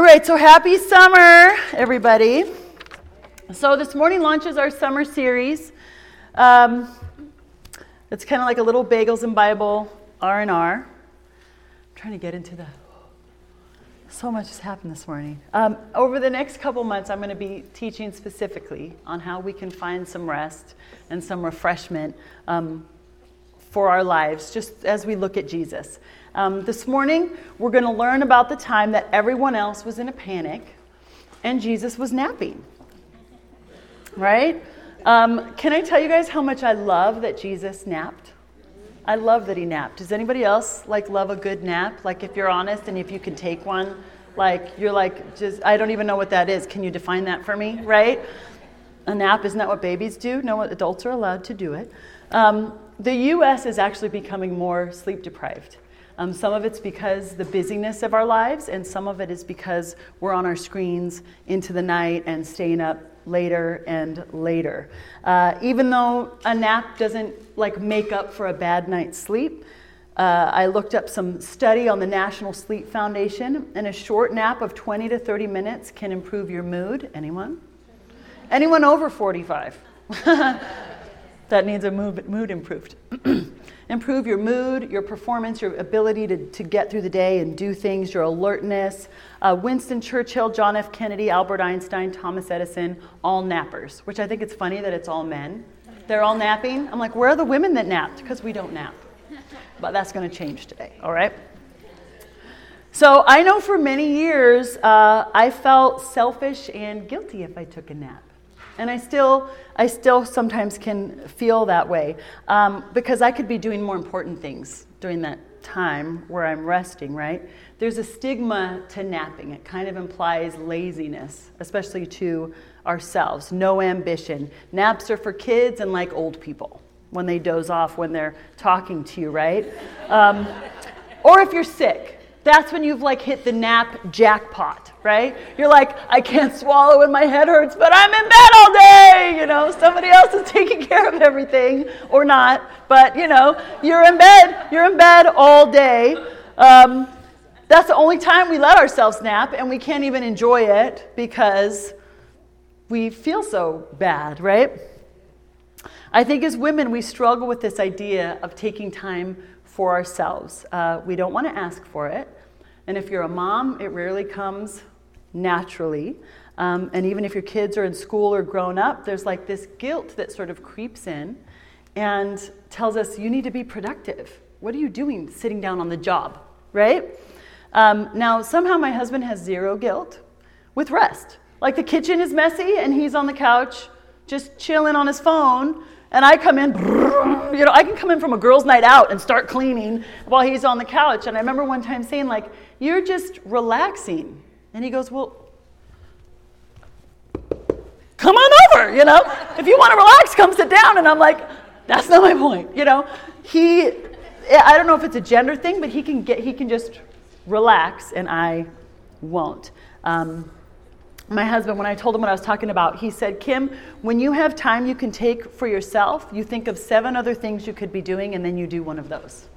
All right, so happy summer, everybody. So this morning launches our summer series. Um, it's kind of like a little bagels and Bible R and R. Trying to get into the. So much has happened this morning. Um, over the next couple months, I'm going to be teaching specifically on how we can find some rest and some refreshment um, for our lives, just as we look at Jesus. Um, this morning, we're going to learn about the time that everyone else was in a panic and Jesus was napping. Right? Um, can I tell you guys how much I love that Jesus napped? I love that he napped. Does anybody else like love a good nap? Like if you're honest and if you can take one, like you're like just I don't even know what that is. Can you define that for me? Right? A nap isn't that what babies do? No, adults are allowed to do it. Um, the U.S. is actually becoming more sleep deprived. Um, some of it's because the busyness of our lives, and some of it is because we're on our screens into the night and staying up later and later. Uh, even though a nap doesn't like make up for a bad night's sleep, uh, I looked up some study on the National Sleep Foundation, and a short nap of 20 to 30 minutes can improve your mood. Anyone? Anyone over 45? that needs a mood, mood improved. improve your mood, your performance, your ability to, to get through the day and do things, your alertness. Uh, Winston Churchill, John F. Kennedy, Albert Einstein, Thomas Edison, all nappers, which I think it's funny that it's all men. They're all napping. I'm like, where are the women that napped? Because we don't nap. But that's going to change today, all right? So I know for many years uh, I felt selfish and guilty if I took a nap. And I still, I still sometimes can feel that way um, because I could be doing more important things during that time where I'm resting, right? There's a stigma to napping. It kind of implies laziness, especially to ourselves, no ambition. Naps are for kids and like old people when they doze off when they're talking to you, right? Um, or if you're sick, that's when you've like hit the nap jackpot, right? You're like, I can't swallow and my head hurts, but I'm in bed all day. You know, somebody else is taking care of everything, or not, but you know, you're in bed. You're in bed all day. Um, that's the only time we let ourselves nap, and we can't even enjoy it because we feel so bad, right? I think as women, we struggle with this idea of taking time for ourselves. Uh, we don't want to ask for it. And if you're a mom, it rarely comes naturally. Um, and even if your kids are in school or grown up, there's like this guilt that sort of creeps in and tells us you need to be productive. What are you doing sitting down on the job, right? Um, now, somehow my husband has zero guilt with rest. Like the kitchen is messy and he's on the couch just chilling on his phone and I come in, you know, I can come in from a girls' night out and start cleaning while he's on the couch. And I remember one time saying, like, you're just relaxing. And he goes, well, come on over, you know? If you want to relax, come sit down. And I'm like, that's not my point, you know? He, I don't know if it's a gender thing, but he can get, he can just relax, and I won't. Um, my husband, when I told him what I was talking about, he said, Kim, when you have time you can take for yourself, you think of seven other things you could be doing, and then you do one of those.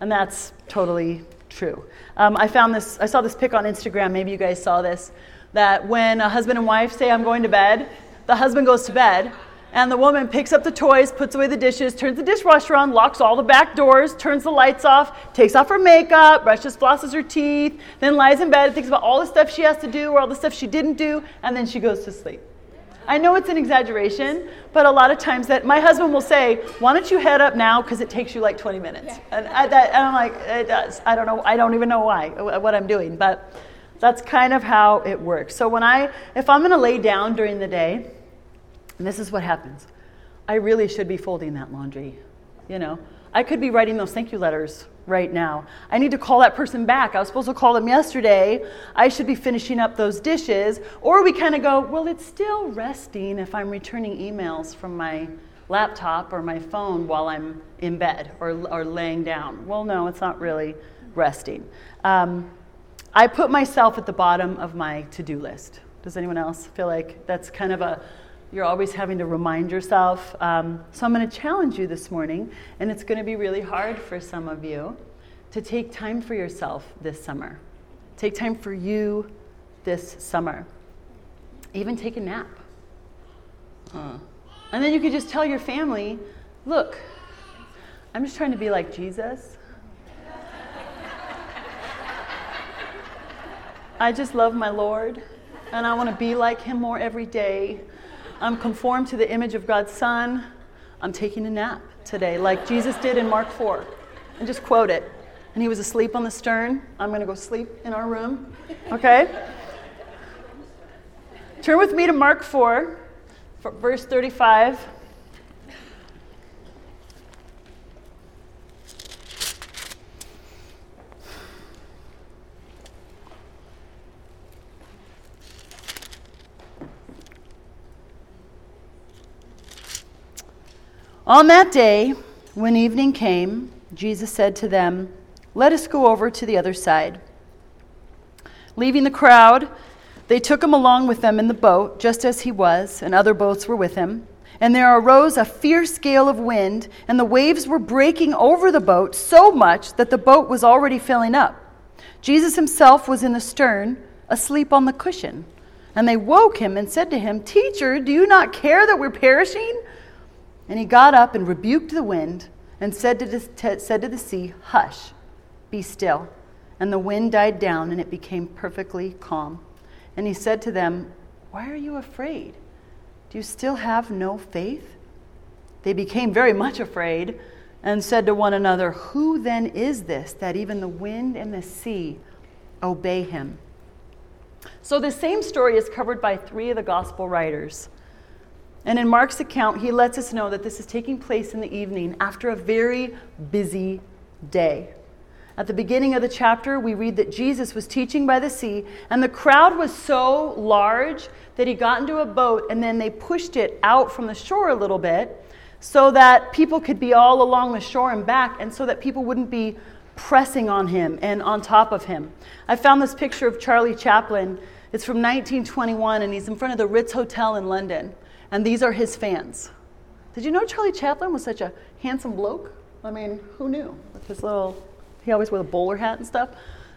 And that's totally true. Um, I found this, I saw this pic on Instagram, maybe you guys saw this, that when a husband and wife say, I'm going to bed, the husband goes to bed, and the woman picks up the toys, puts away the dishes, turns the dishwasher on, locks all the back doors, turns the lights off, takes off her makeup, brushes, flosses her teeth, then lies in bed and thinks about all the stuff she has to do or all the stuff she didn't do, and then she goes to sleep. I know it's an exaggeration, but a lot of times that my husband will say, "Why don't you head up now? Because it takes you like 20 minutes." Yeah. And, I, that, and I'm like, "It does. I don't know. I don't even know why what I'm doing, but that's kind of how it works." So when I, if I'm going to lay down during the day, and this is what happens. I really should be folding that laundry. You know, I could be writing those thank you letters right now. I need to call that person back. I was supposed to call them yesterday. I should be finishing up those dishes. Or we kind of go, well, it's still resting if I'm returning emails from my laptop or my phone while I'm in bed or, or laying down. Well, no, it's not really resting. Um, I put myself at the bottom of my to do list. Does anyone else feel like that's kind of a you're always having to remind yourself. Um, so I'm going to challenge you this morning, and it's going to be really hard for some of you to take time for yourself this summer. Take time for you this summer. Even take a nap. Uh. And then you could just tell your family, look, I'm just trying to be like Jesus. I just love my Lord, and I want to be like him more every day. I'm conformed to the image of God's Son. I'm taking a nap today, like Jesus did in Mark 4. And just quote it. And he was asleep on the stern. I'm going to go sleep in our room. Okay? Turn with me to Mark 4, verse 35. On that day, when evening came, Jesus said to them, Let us go over to the other side. Leaving the crowd, they took him along with them in the boat, just as he was, and other boats were with him. And there arose a fierce gale of wind, and the waves were breaking over the boat so much that the boat was already filling up. Jesus himself was in the stern, asleep on the cushion. And they woke him and said to him, Teacher, do you not care that we're perishing? And he got up and rebuked the wind and said to, the, said to the sea, Hush, be still. And the wind died down and it became perfectly calm. And he said to them, Why are you afraid? Do you still have no faith? They became very much afraid and said to one another, Who then is this that even the wind and the sea obey him? So the same story is covered by three of the gospel writers. And in Mark's account, he lets us know that this is taking place in the evening after a very busy day. At the beginning of the chapter, we read that Jesus was teaching by the sea, and the crowd was so large that he got into a boat and then they pushed it out from the shore a little bit so that people could be all along the shore and back, and so that people wouldn't be pressing on him and on top of him. I found this picture of Charlie Chaplin. It's from 1921, and he's in front of the Ritz Hotel in London and these are his fans. Did you know Charlie Chaplin was such a handsome bloke? I mean, who knew? With his little, he always wore a bowler hat and stuff.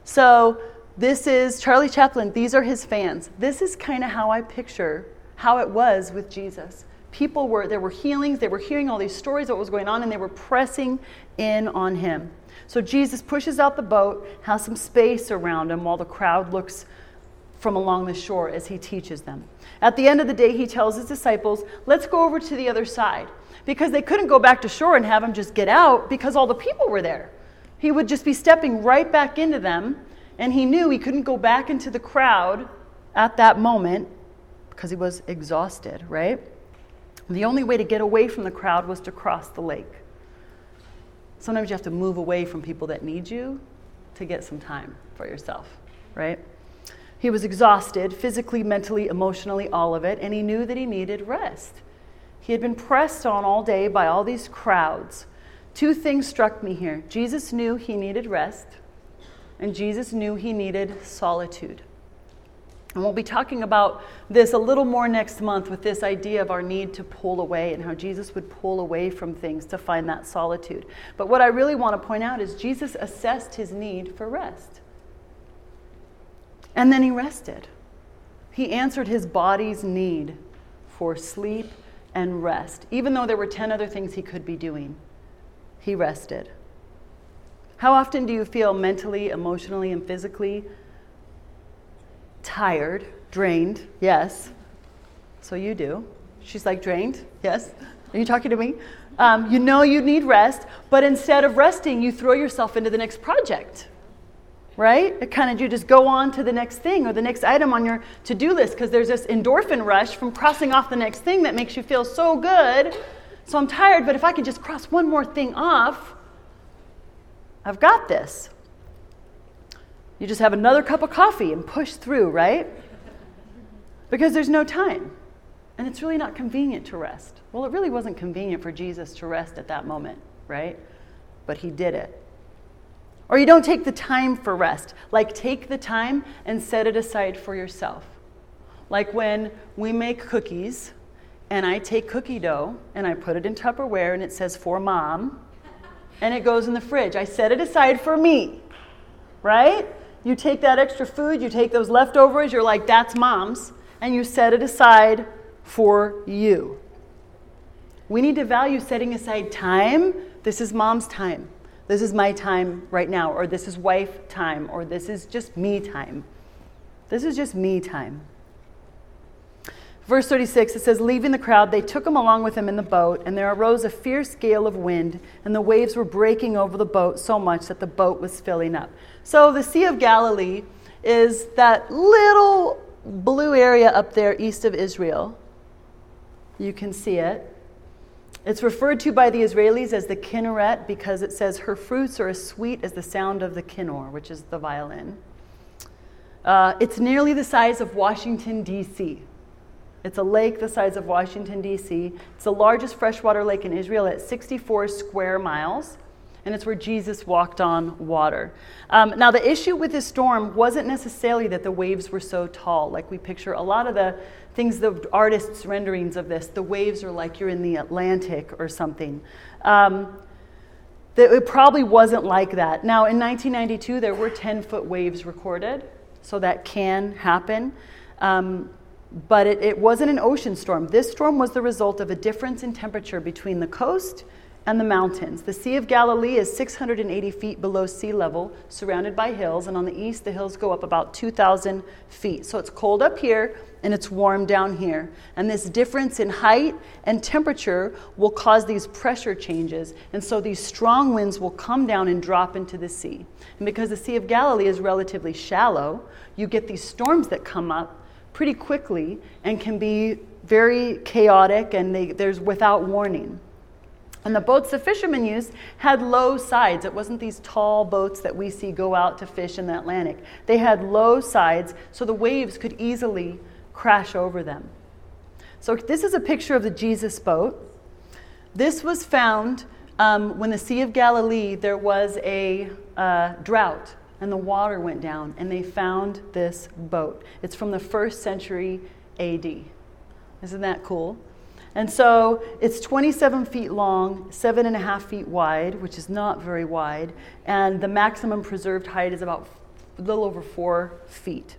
So this is Charlie Chaplin. These are his fans. This is kind of how I picture how it was with Jesus. People were, there were healings, they were hearing all these stories what was going on, and they were pressing in on him. So Jesus pushes out the boat, has some space around him while the crowd looks from along the shore as he teaches them. At the end of the day, he tells his disciples, Let's go over to the other side. Because they couldn't go back to shore and have him just get out because all the people were there. He would just be stepping right back into them, and he knew he couldn't go back into the crowd at that moment because he was exhausted, right? The only way to get away from the crowd was to cross the lake. Sometimes you have to move away from people that need you to get some time for yourself, right? He was exhausted, physically, mentally, emotionally, all of it, and he knew that he needed rest. He had been pressed on all day by all these crowds. Two things struck me here Jesus knew he needed rest, and Jesus knew he needed solitude. And we'll be talking about this a little more next month with this idea of our need to pull away and how Jesus would pull away from things to find that solitude. But what I really want to point out is Jesus assessed his need for rest. And then he rested. He answered his body's need for sleep and rest, even though there were 10 other things he could be doing. He rested. How often do you feel mentally, emotionally, and physically tired, drained? Yes. So you do. She's like, drained? Yes. Are you talking to me? Um, you know you need rest, but instead of resting, you throw yourself into the next project right? It kind of you just go on to the next thing or the next item on your to do list because there's this endorphin rush from crossing off the next thing that makes you feel so good. So I'm tired, but if I could just cross one more thing off, I've got this. You just have another cup of coffee and push through, right? Because there's no time. And it's really not convenient to rest. Well, it really wasn't convenient for Jesus to rest at that moment, right? But he did it. Or you don't take the time for rest. Like, take the time and set it aside for yourself. Like when we make cookies and I take cookie dough and I put it in Tupperware and it says for mom and it goes in the fridge. I set it aside for me, right? You take that extra food, you take those leftovers, you're like, that's mom's, and you set it aside for you. We need to value setting aside time. This is mom's time. This is my time right now, or this is wife time, or this is just me time. This is just me time. Verse 36, it says, Leaving the crowd, they took him along with them in the boat, and there arose a fierce gale of wind, and the waves were breaking over the boat so much that the boat was filling up. So the Sea of Galilee is that little blue area up there east of Israel. You can see it. It's referred to by the Israelis as the kinneret because it says her fruits are as sweet as the sound of the kinnor, which is the violin. Uh, it's nearly the size of Washington, D.C. It's a lake the size of Washington, D.C. It's the largest freshwater lake in Israel at 64 square miles, and it's where Jesus walked on water. Um, now, the issue with this storm wasn't necessarily that the waves were so tall, like we picture a lot of the things, the artists' renderings of this, the waves are like you're in the Atlantic or something. Um, it probably wasn't like that. Now, in 1992, there were 10 foot waves recorded, so that can happen. Um, but it, it wasn't an ocean storm. This storm was the result of a difference in temperature between the coast and the mountains. The Sea of Galilee is 680 feet below sea level, surrounded by hills, and on the east, the hills go up about 2,000 feet. So it's cold up here and it's warm down here. And this difference in height and temperature will cause these pressure changes. And so these strong winds will come down and drop into the sea. And because the Sea of Galilee is relatively shallow, you get these storms that come up pretty quickly and can be very chaotic and they, there's without warning. And the boats the fishermen used had low sides. It wasn't these tall boats that we see go out to fish in the Atlantic. They had low sides so the waves could easily crash over them. So, this is a picture of the Jesus boat. This was found um, when the Sea of Galilee, there was a uh, drought and the water went down, and they found this boat. It's from the first century AD. Isn't that cool? And so it's 27 feet long, seven and a half feet wide, which is not very wide, and the maximum preserved height is about a little over four feet.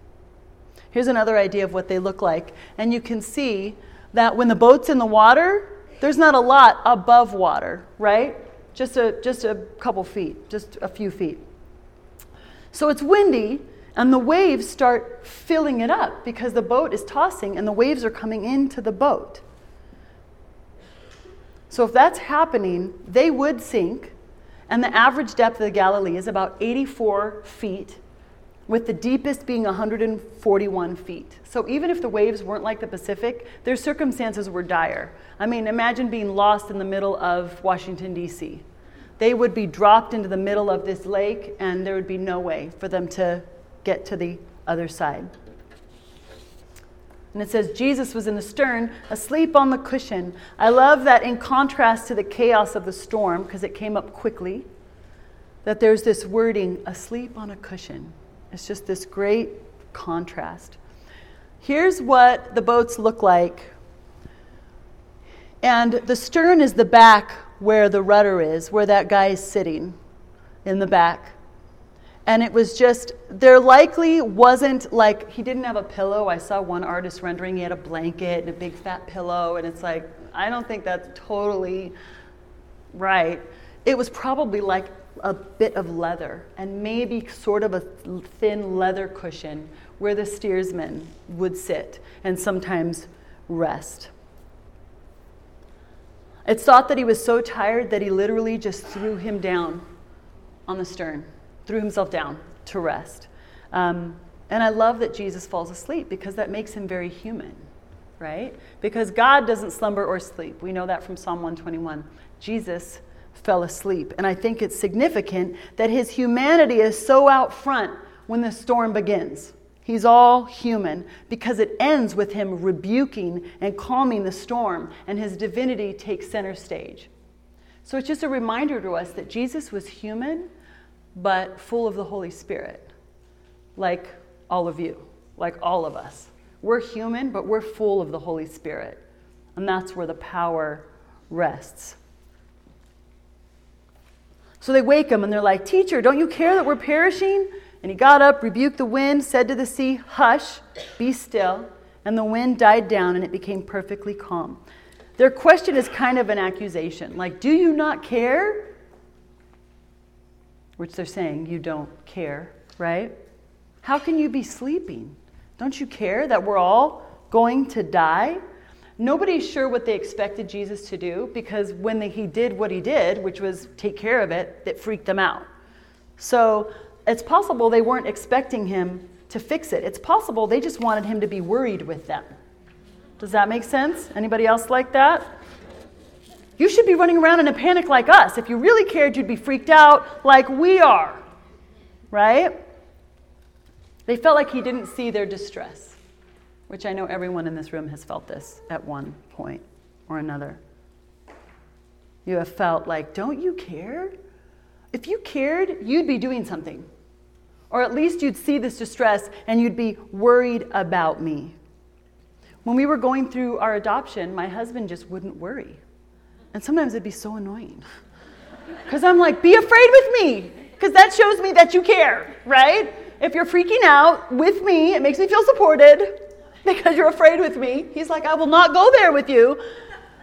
Here's another idea of what they look like. And you can see that when the boat's in the water, there's not a lot above water, right? Just a, just a couple feet, just a few feet. So it's windy, and the waves start filling it up because the boat is tossing and the waves are coming into the boat. So if that's happening, they would sink, and the average depth of the Galilee is about 84 feet, with the deepest being 141 feet. So even if the waves weren't like the Pacific, their circumstances were dire. I mean, imagine being lost in the middle of Washington, D.C they would be dropped into the middle of this lake, and there would be no way for them to get to the other side. And it says Jesus was in the stern, asleep on the cushion. I love that in contrast to the chaos of the storm, because it came up quickly, that there's this wording, asleep on a cushion. It's just this great contrast. Here's what the boats look like. And the stern is the back where the rudder is, where that guy is sitting in the back. And it was just, there likely wasn't like, he didn't have a pillow. I saw one artist rendering, he had a blanket and a big fat pillow. And it's like, I don't think that's totally right. It was probably like a bit of leather and maybe sort of a thin leather cushion where the steersman would sit and sometimes rest. It's thought that he was so tired that he literally just threw him down on the stern, threw himself down to rest. Um, and I love that Jesus falls asleep because that makes him very human, right? Because God doesn't slumber or sleep. We know that from Psalm 121. Jesus fell asleep. And I think it's significant that his humanity is so out front when the storm begins. He's all human because it ends with him rebuking and calming the storm, and his divinity takes center stage. So it's just a reminder to us that Jesus was human, but full of the Holy Spirit, like all of you, like all of us. We're human, but we're full of the Holy Spirit. And that's where the power rests. So they wake him and they're like, Teacher, don't you care that we're perishing? And he got up, rebuked the wind, said to the sea, Hush, be still. And the wind died down and it became perfectly calm. Their question is kind of an accusation like, Do you not care? Which they're saying, You don't care, right? How can you be sleeping? Don't you care that we're all going to die? Nobody's sure what they expected Jesus to do because when he did what he did, which was take care of it, it freaked them out. So it's possible they weren't expecting him to fix it. It's possible they just wanted him to be worried with them. Does that make sense? Anybody else like that? You should be running around in a panic like us. If you really cared, you'd be freaked out like we are. Right? They felt like he didn't see their distress, which I know everyone in this room has felt this at one point or another. You have felt like, don't you care? If you cared, you'd be doing something. Or at least you'd see this distress and you'd be worried about me. When we were going through our adoption, my husband just wouldn't worry. And sometimes it'd be so annoying. Because I'm like, be afraid with me, because that shows me that you care, right? If you're freaking out with me, it makes me feel supported because you're afraid with me. He's like, I will not go there with you.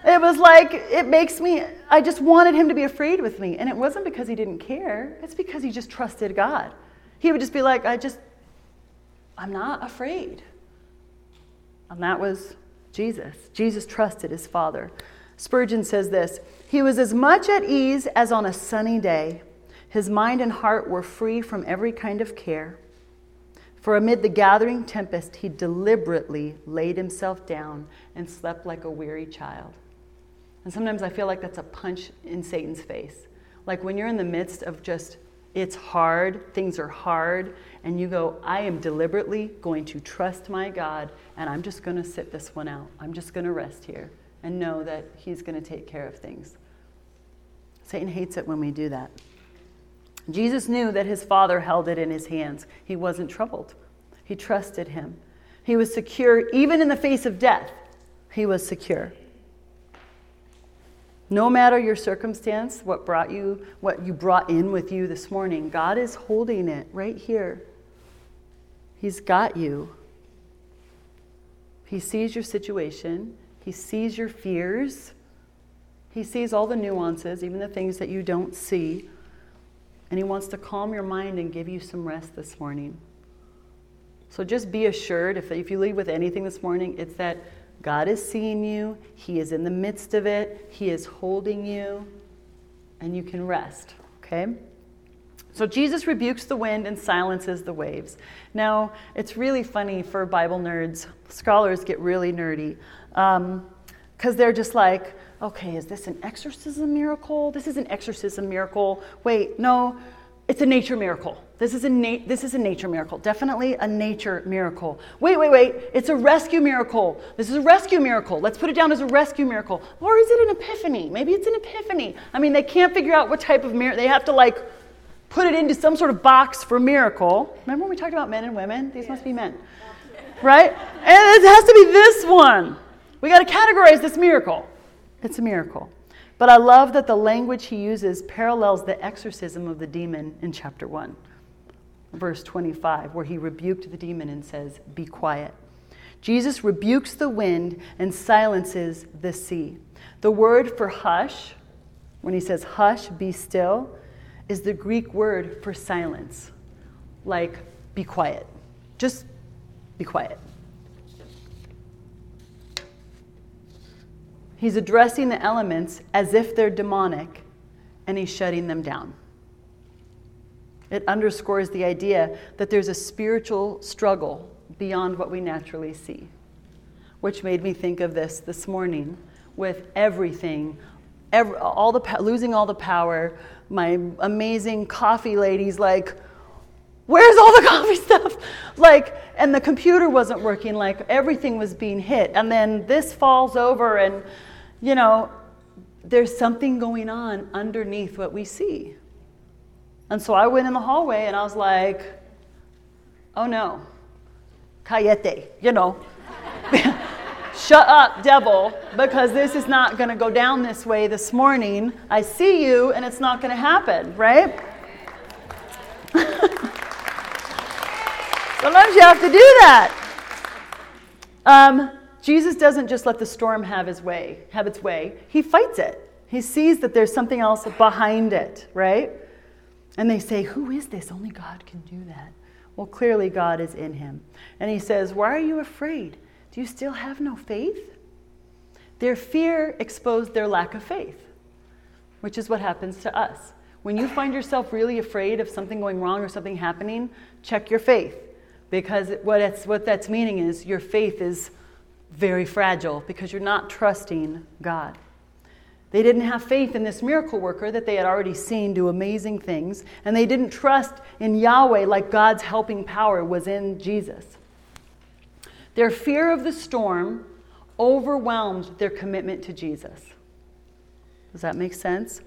It was like, it makes me, I just wanted him to be afraid with me. And it wasn't because he didn't care, it's because he just trusted God. He would just be like, I just, I'm not afraid. And that was Jesus. Jesus trusted his Father. Spurgeon says this He was as much at ease as on a sunny day. His mind and heart were free from every kind of care. For amid the gathering tempest, he deliberately laid himself down and slept like a weary child. And sometimes I feel like that's a punch in Satan's face. Like when you're in the midst of just, it's hard, things are hard, and you go, I am deliberately going to trust my God, and I'm just going to sit this one out. I'm just going to rest here and know that he's going to take care of things. Satan hates it when we do that. Jesus knew that his Father held it in his hands. He wasn't troubled, he trusted him. He was secure, even in the face of death, he was secure. No matter your circumstance, what brought you, what you brought in with you this morning, God is holding it right here. He's got you. He sees your situation, He sees your fears, He sees all the nuances, even the things that you don't see. And He wants to calm your mind and give you some rest this morning. So just be assured if, if you leave with anything this morning, it's that God is seeing you, He is in the midst of it, He is holding you, and you can rest, okay? So Jesus rebukes the wind and silences the waves. Now, it's really funny for Bible nerds. Scholars get really nerdy because um, they're just like, okay, is this an exorcism miracle? This is an exorcism miracle. Wait, no, it's a nature miracle. This is a, na- this is a nature miracle. Definitely a nature miracle. Wait, wait, wait. It's a rescue miracle. This is a rescue miracle. Let's put it down as a rescue miracle. Or is it an epiphany? Maybe it's an epiphany. I mean, they can't figure out what type of miracle. They have to like put it into some sort of box for miracle. Remember when we talked about men and women? These must be men. Right? And it has to be this one. We got to categorize this miracle. It's a miracle. But I love that the language he uses parallels the exorcism of the demon in chapter 1, verse 25, where he rebuked the demon and says, Be quiet. Jesus rebukes the wind and silences the sea. The word for hush, when he says hush, be still, is the Greek word for silence, like be quiet. Just be quiet. He's addressing the elements as if they're demonic and he's shutting them down. It underscores the idea that there's a spiritual struggle beyond what we naturally see, which made me think of this this morning with everything, every, all the losing all the power, my amazing coffee ladies like where's all the coffee stuff? Like and the computer wasn't working like everything was being hit. And then this falls over and you know there's something going on underneath what we see. And so i went in the hallway and i was like oh no. Cayete you know Shut up, devil, because this is not going to go down this way this morning. I see you, and it's not going to happen, right? Sometimes you have to do that. Um, Jesus doesn't just let the storm have his way, have its way. He fights it. He sees that there's something else behind it, right? And they say, Who is this? Only God can do that. Well, clearly God is in him. And he says, Why are you afraid? Do you still have no faith? Their fear exposed their lack of faith, which is what happens to us. When you find yourself really afraid of something going wrong or something happening, check your faith. Because what, it's, what that's meaning is your faith is very fragile because you're not trusting God. They didn't have faith in this miracle worker that they had already seen do amazing things, and they didn't trust in Yahweh like God's helping power was in Jesus. Their fear of the storm overwhelmed their commitment to Jesus. Does that make sense?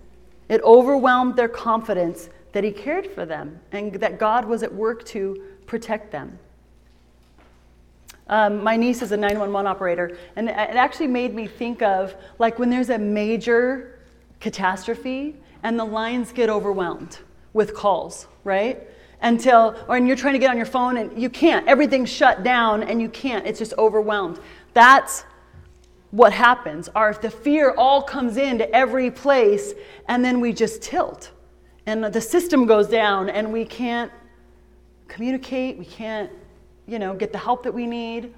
It overwhelmed their confidence that He cared for them and that God was at work to protect them. Um, my niece is a 911 operator, and it actually made me think of like when there's a major catastrophe and the lines get overwhelmed with calls, right? Until, or and you're trying to get on your phone and you can't. Everything's shut down and you can't. It's just overwhelmed. That's what happens are if the fear all comes into every place and then we just tilt and the system goes down and we can't communicate we can't you know get the help that we need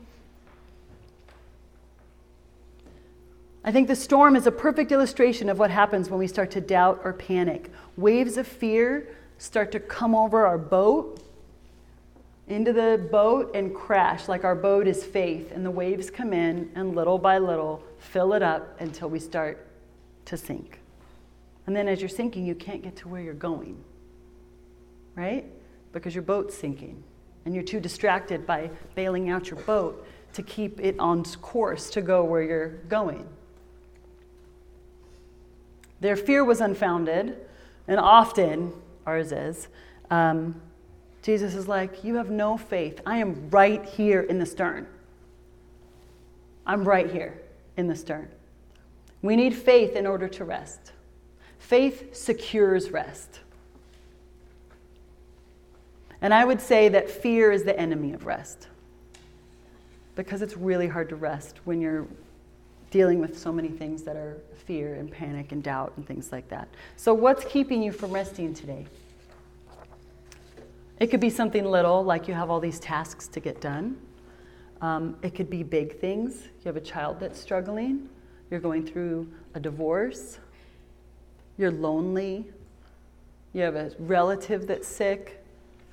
i think the storm is a perfect illustration of what happens when we start to doubt or panic waves of fear start to come over our boat into the boat and crash like our boat is faith, and the waves come in and little by little fill it up until we start to sink. And then as you're sinking, you can't get to where you're going, right? Because your boat's sinking, and you're too distracted by bailing out your boat to keep it on course to go where you're going. Their fear was unfounded, and often ours is. Um, Jesus is like, You have no faith. I am right here in the stern. I'm right here in the stern. We need faith in order to rest. Faith secures rest. And I would say that fear is the enemy of rest because it's really hard to rest when you're dealing with so many things that are fear and panic and doubt and things like that. So, what's keeping you from resting today? It could be something little, like you have all these tasks to get done. Um, it could be big things. You have a child that's struggling, you're going through a divorce, you're lonely, you have a relative that's sick.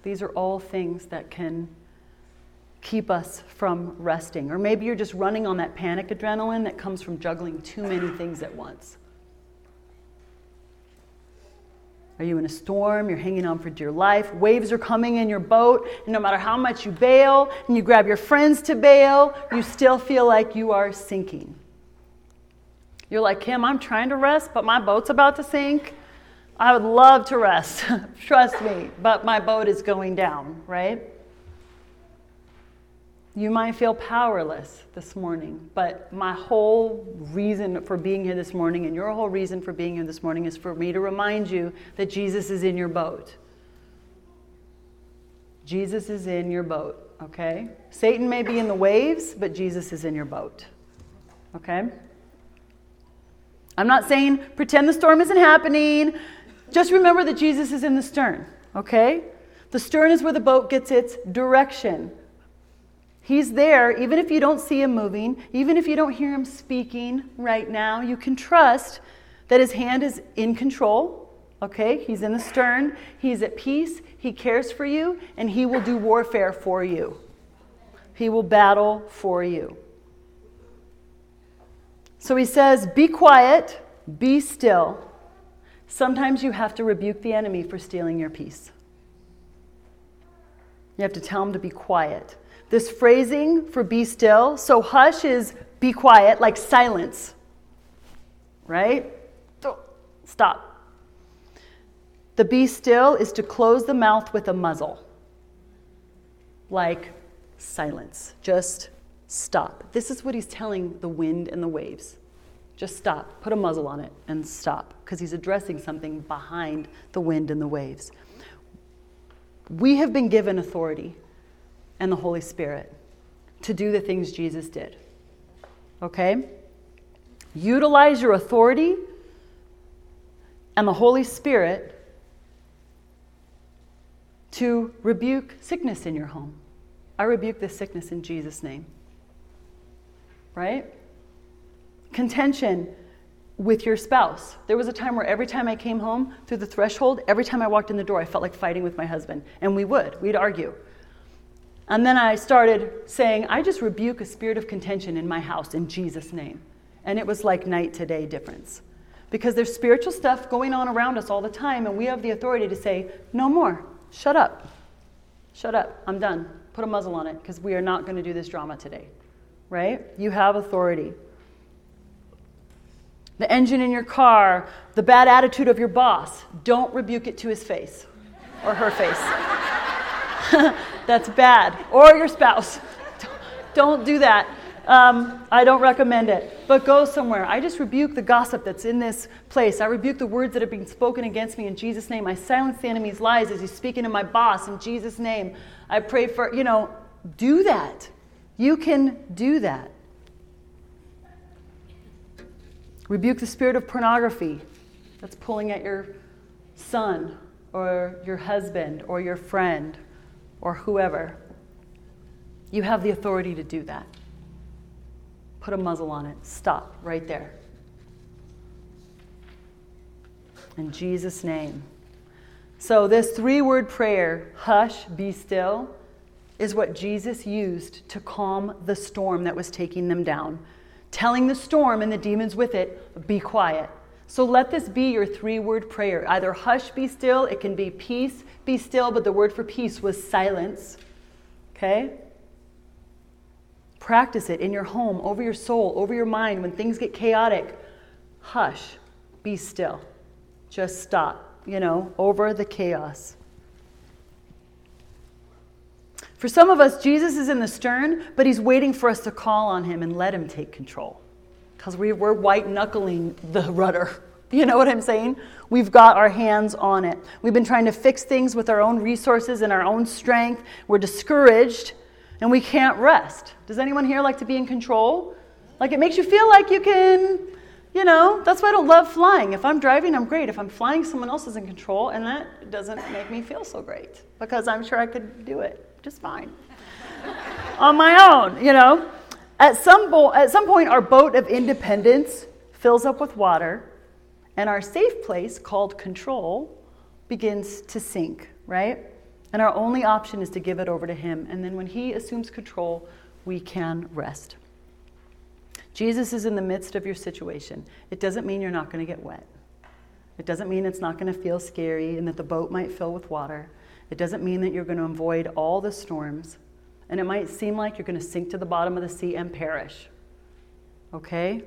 These are all things that can keep us from resting. Or maybe you're just running on that panic adrenaline that comes from juggling too many things at once. Are you in a storm? You're hanging on for dear life. Waves are coming in your boat. And no matter how much you bail and you grab your friends to bail, you still feel like you are sinking. You're like, Kim, I'm trying to rest, but my boat's about to sink. I would love to rest, trust me, but my boat is going down, right? You might feel powerless this morning, but my whole reason for being here this morning and your whole reason for being here this morning is for me to remind you that Jesus is in your boat. Jesus is in your boat, okay? Satan may be in the waves, but Jesus is in your boat, okay? I'm not saying pretend the storm isn't happening. Just remember that Jesus is in the stern, okay? The stern is where the boat gets its direction. He's there, even if you don't see him moving, even if you don't hear him speaking right now, you can trust that his hand is in control. Okay? He's in the stern, he's at peace, he cares for you, and he will do warfare for you. He will battle for you. So he says, Be quiet, be still. Sometimes you have to rebuke the enemy for stealing your peace. You have to tell him to be quiet. This phrasing for be still, so hush is be quiet, like silence, right? Stop. The be still is to close the mouth with a muzzle, like silence. Just stop. This is what he's telling the wind and the waves. Just stop. Put a muzzle on it and stop, because he's addressing something behind the wind and the waves. We have been given authority and the Holy Spirit to do the things Jesus did. Okay? Utilize your authority and the Holy Spirit to rebuke sickness in your home. I rebuke this sickness in Jesus' name. Right? Contention with your spouse. There was a time where every time I came home through the threshold, every time I walked in the door, I felt like fighting with my husband. And we would, we'd argue. And then I started saying, I just rebuke a spirit of contention in my house in Jesus' name. And it was like night to day difference. Because there's spiritual stuff going on around us all the time, and we have the authority to say, No more. Shut up. Shut up. I'm done. Put a muzzle on it because we are not going to do this drama today. Right? You have authority. The engine in your car, the bad attitude of your boss, don't rebuke it to his face or her face. That's bad. Or your spouse. Don't do that. Um, I don't recommend it. But go somewhere. I just rebuke the gossip that's in this place. I rebuke the words that are being spoken against me in Jesus' name. I silence the enemy's lies as he's speaking to my boss in Jesus' name. I pray for, you know, do that. You can do that. Rebuke the spirit of pornography that's pulling at your son or your husband or your friend or whoever. You have the authority to do that. Put a muzzle on it. Stop right there. In Jesus' name. So, this three word prayer, hush, be still, is what Jesus used to calm the storm that was taking them down, telling the storm and the demons with it, be quiet. So let this be your three word prayer. Either hush, be still, it can be peace, be still, but the word for peace was silence. Okay? Practice it in your home, over your soul, over your mind. When things get chaotic, hush, be still. Just stop, you know, over the chaos. For some of us, Jesus is in the stern, but he's waiting for us to call on him and let him take control. Because we, we're white knuckling the rudder. You know what I'm saying? We've got our hands on it. We've been trying to fix things with our own resources and our own strength. We're discouraged and we can't rest. Does anyone here like to be in control? Like it makes you feel like you can, you know, that's why I don't love flying. If I'm driving, I'm great. If I'm flying, someone else is in control, and that doesn't make me feel so great because I'm sure I could do it just fine on my own, you know. At some, bo- at some point, our boat of independence fills up with water, and our safe place, called control, begins to sink, right? And our only option is to give it over to Him. And then when He assumes control, we can rest. Jesus is in the midst of your situation. It doesn't mean you're not going to get wet. It doesn't mean it's not going to feel scary and that the boat might fill with water. It doesn't mean that you're going to avoid all the storms. And it might seem like you're going to sink to the bottom of the sea and perish. Okay?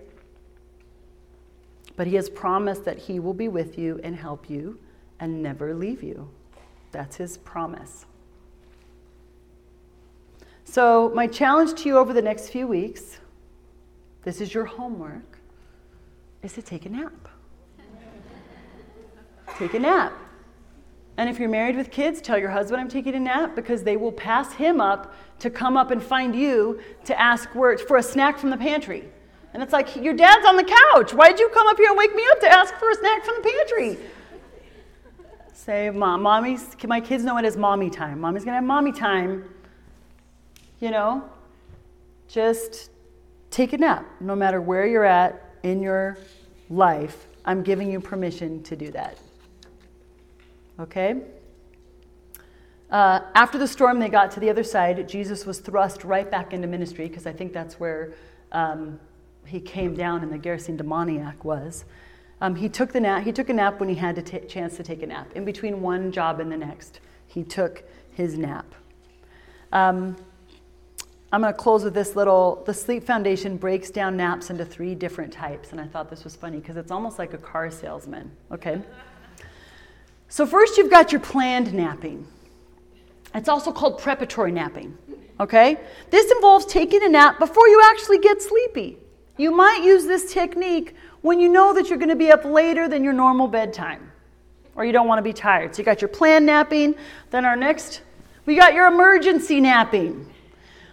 But He has promised that He will be with you and help you and never leave you. That's his promise. So, my challenge to you over the next few weeks this is your homework is to take a nap. take a nap. And if you're married with kids, tell your husband I'm taking a nap because they will pass him up to come up and find you to ask for a snack from the pantry. And it's like, your dad's on the couch. Why'd you come up here and wake me up to ask for a snack from the pantry? Say, Mom, mommy's, my kids know it as mommy time. Mommy's gonna have mommy time. You know, just take a nap. No matter where you're at in your life, I'm giving you permission to do that. Okay? Uh, after the storm, they got to the other side. Jesus was thrust right back into ministry because I think that's where um, he came down and the Gerasene demoniac was. Um, he took the nap. He took a nap when he had a t- chance to take a nap. In between one job and the next, he took his nap. Um, I'm going to close with this little. The Sleep Foundation breaks down naps into three different types, and I thought this was funny because it's almost like a car salesman. Okay. So first, you've got your planned napping. It's also called preparatory napping. Okay. This involves taking a nap before you actually get sleepy. You might use this technique when you know that you're going to be up later than your normal bedtime or you don't want to be tired. So you got your planned napping. Then our next We got your emergency napping.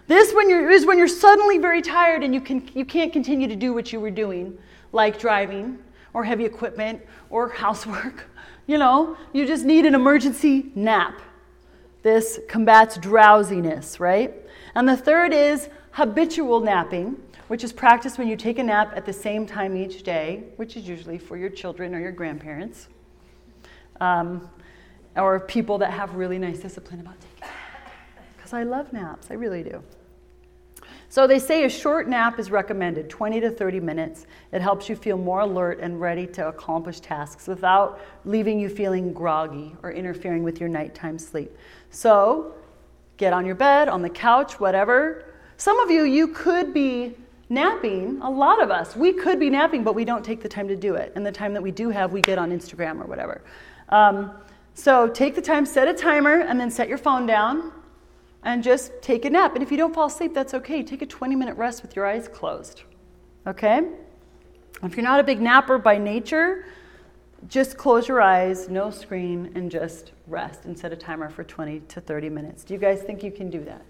This when you're, is when you're suddenly very tired and you, can, you can't continue to do what you were doing, like driving or heavy equipment or housework. You know, you just need an emergency nap. This combats drowsiness, right? And the third is habitual napping, which is practiced when you take a nap at the same time each day, which is usually for your children or your grandparents, um, or people that have really nice discipline about taking naps. Because I love naps, I really do. So they say a short nap is recommended, 20 to 30 minutes. It helps you feel more alert and ready to accomplish tasks without leaving you feeling groggy or interfering with your nighttime sleep. So get on your bed, on the couch, whatever. Some of you, you could be napping. A lot of us, we could be napping, but we don't take the time to do it. And the time that we do have, we get on Instagram or whatever. Um, so take the time, set a timer, and then set your phone down and just take a nap. And if you don't fall asleep, that's okay. Take a 20 minute rest with your eyes closed. Okay? If you're not a big napper by nature, just close your eyes, no screen, and just rest and set a timer for 20 to 30 minutes. Do you guys think you can do that?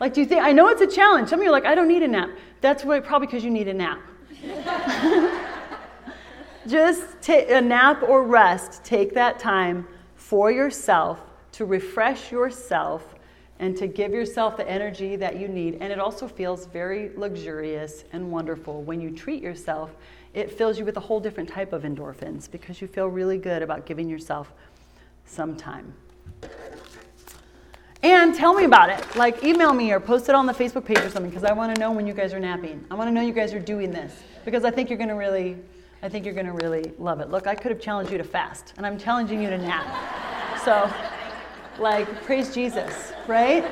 Like, do you think? I know it's a challenge. Some of you are like, I don't need a nap. That's probably because you need a nap. just take a nap or rest. Take that time for yourself to refresh yourself and to give yourself the energy that you need. And it also feels very luxurious and wonderful when you treat yourself. It fills you with a whole different type of endorphins because you feel really good about giving yourself some time. And tell me about it. Like, email me or post it on the Facebook page or something because I want to know when you guys are napping. I want to know you guys are doing this because I think you're going to really, I think you're going to really love it. Look, I could have challenged you to fast, and I'm challenging you to nap. So, like, praise Jesus, right?